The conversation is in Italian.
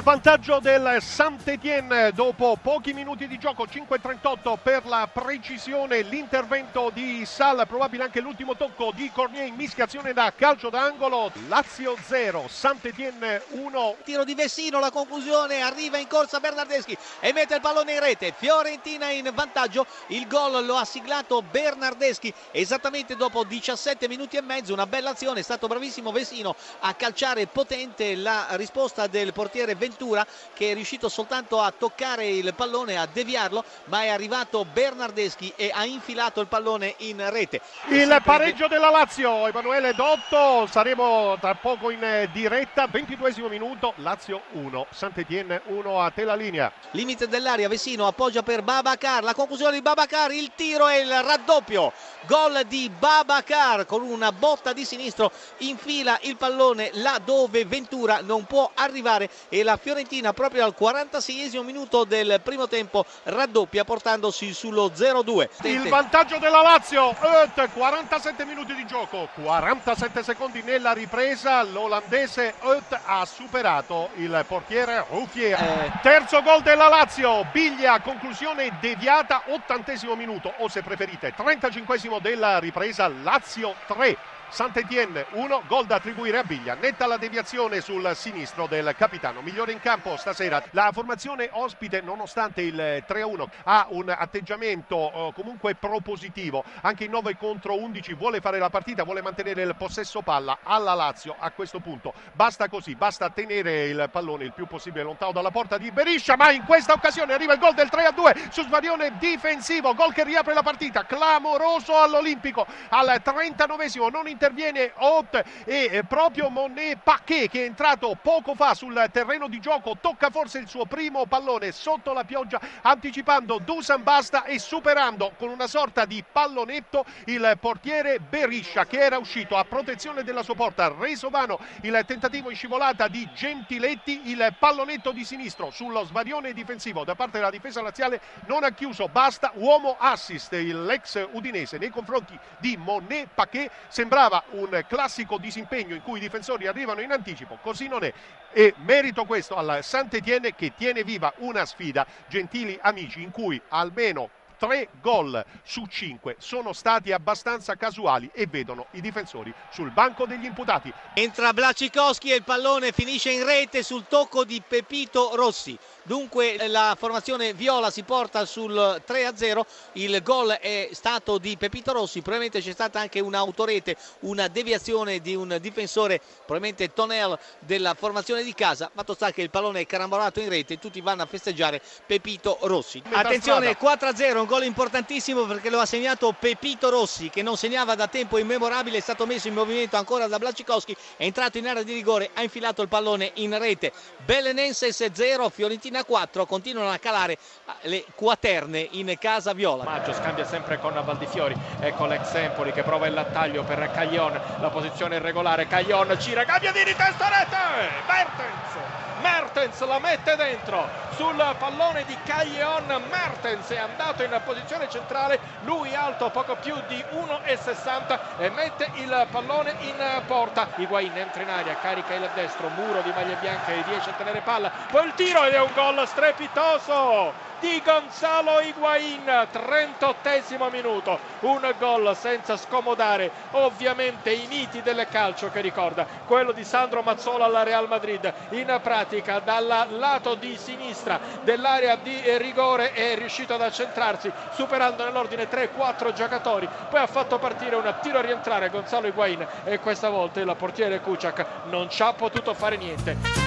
Vantaggio del Saint-Étienne dopo pochi minuti di gioco, 5.38 per la precisione, l'intervento di Sal, probabile anche l'ultimo tocco di Cornier in mischiazione da calcio d'angolo, Lazio 0, Saint-Étienne 1. Tiro di Vessino, la conclusione, arriva in corsa Bernardeschi e mette il pallone in rete, Fiorentina in vantaggio, il gol lo ha siglato Bernardeschi esattamente dopo 17 minuti e mezzo, una bella azione, è stato bravissimo Vessino a calciare potente la risposta del portiere Ventura che è riuscito soltanto a toccare il pallone, a deviarlo, ma è arrivato Bernardeschi e ha infilato il pallone in rete. Il pareggio della Lazio, Emanuele Dotto, saremo tra poco in diretta, 22 minuto, Lazio 1, Sant'Etienne 1 a te la linea. Limite dell'aria, Vesino appoggia per Babacar, la conclusione di Babacar, il tiro e il raddoppio, gol di Babacar con una botta di sinistro, infila il pallone là dove Ventura non può arrivare e la Fiorentina proprio al 46 minuto del primo tempo raddoppia portandosi sullo 0-2. Il vantaggio della Lazio, 47 minuti di gioco, 47 secondi nella ripresa, l'olandese Oet ha superato il portiere Ruffier. Eh. Terzo gol della Lazio, Biglia, conclusione deviata, ottantesimo minuto o se preferite 35 della ripresa, Lazio 3. Saint-Étienne 1, gol da attribuire a Biglia, netta la deviazione sul sinistro del capitano, migliore in campo stasera. La formazione ospite nonostante il 3-1 ha un atteggiamento eh, comunque propositivo, anche in 9 contro 11 vuole fare la partita, vuole mantenere il possesso palla alla Lazio a questo punto. Basta così, basta tenere il pallone il più possibile lontano dalla porta di Beriscia, ma in questa occasione arriva il gol del 3-2 su svarione difensivo, gol che riapre la partita, clamoroso all'Olimpico. Al 39esimo, non in interviene Ott e eh, proprio Monet Paquet che è entrato poco fa sul terreno di gioco. Tocca forse il suo primo pallone sotto la pioggia anticipando Dusan Basta e superando con una sorta di pallonetto il portiere Beriscia che era uscito a protezione della sua porta reso vano il tentativo in scivolata di Gentiletti. Il pallonetto di sinistro sullo svarione difensivo da parte della difesa laziale non ha chiuso. Basta uomo assist l'ex udinese nei confronti di Monet Paquet. Sembrava sembrava un classico disimpegno in cui i difensori arrivano in anticipo, così non è. E merito questo al Saint-Étienne che tiene viva una sfida, gentili amici, in cui almeno tre gol su cinque sono stati abbastanza casuali e vedono i difensori sul banco degli imputati. Entra Blacikowski e il pallone finisce in rete sul tocco di Pepito Rossi. Dunque la formazione viola si porta sul 3-0, il gol è stato di Pepito Rossi, probabilmente c'è stata anche un'autorete, una deviazione di un difensore, probabilmente Tonel della formazione di casa, fatto sta che il pallone è carambolato in rete e tutti vanno a festeggiare Pepito Rossi. Attenzione 4-0, un gol importantissimo perché lo ha segnato Pepito Rossi che non segnava da tempo immemorabile, è stato messo in movimento ancora da Blacikowski, è entrato in area di rigore, ha infilato il pallone in rete. Belenenses 0, Fiorentina Fiorentina 4 continuano a calare le quaterne in casa viola. Maggio scambia sempre con Valdifiori, ecco l'ex Empoli che prova il lattaglio per Caglion, la posizione irregolare, Caglion gira, cambia di testa rete, Mertens! Mertens la mette dentro sul pallone di Caglion. Mertens è andato in posizione centrale lui alto poco più di 1,60 e mette il pallone in porta. Higuain entra in aria carica il destro muro di maglie bianche riesce a tenere palla. Poi il tiro ed è un gol strepitoso di Gonzalo Higuain 38 minuto un gol senza scomodare ovviamente i miti del calcio che ricorda quello di Sandro Mazzola alla Real Madrid in pratica dal lato di sinistra dell'area di rigore è riuscito ad accentrarsi superando nell'ordine 3-4 giocatori poi ha fatto partire un tiro a rientrare Gonzalo Higuain e questa volta il portiere Kuciak non ci ha potuto fare niente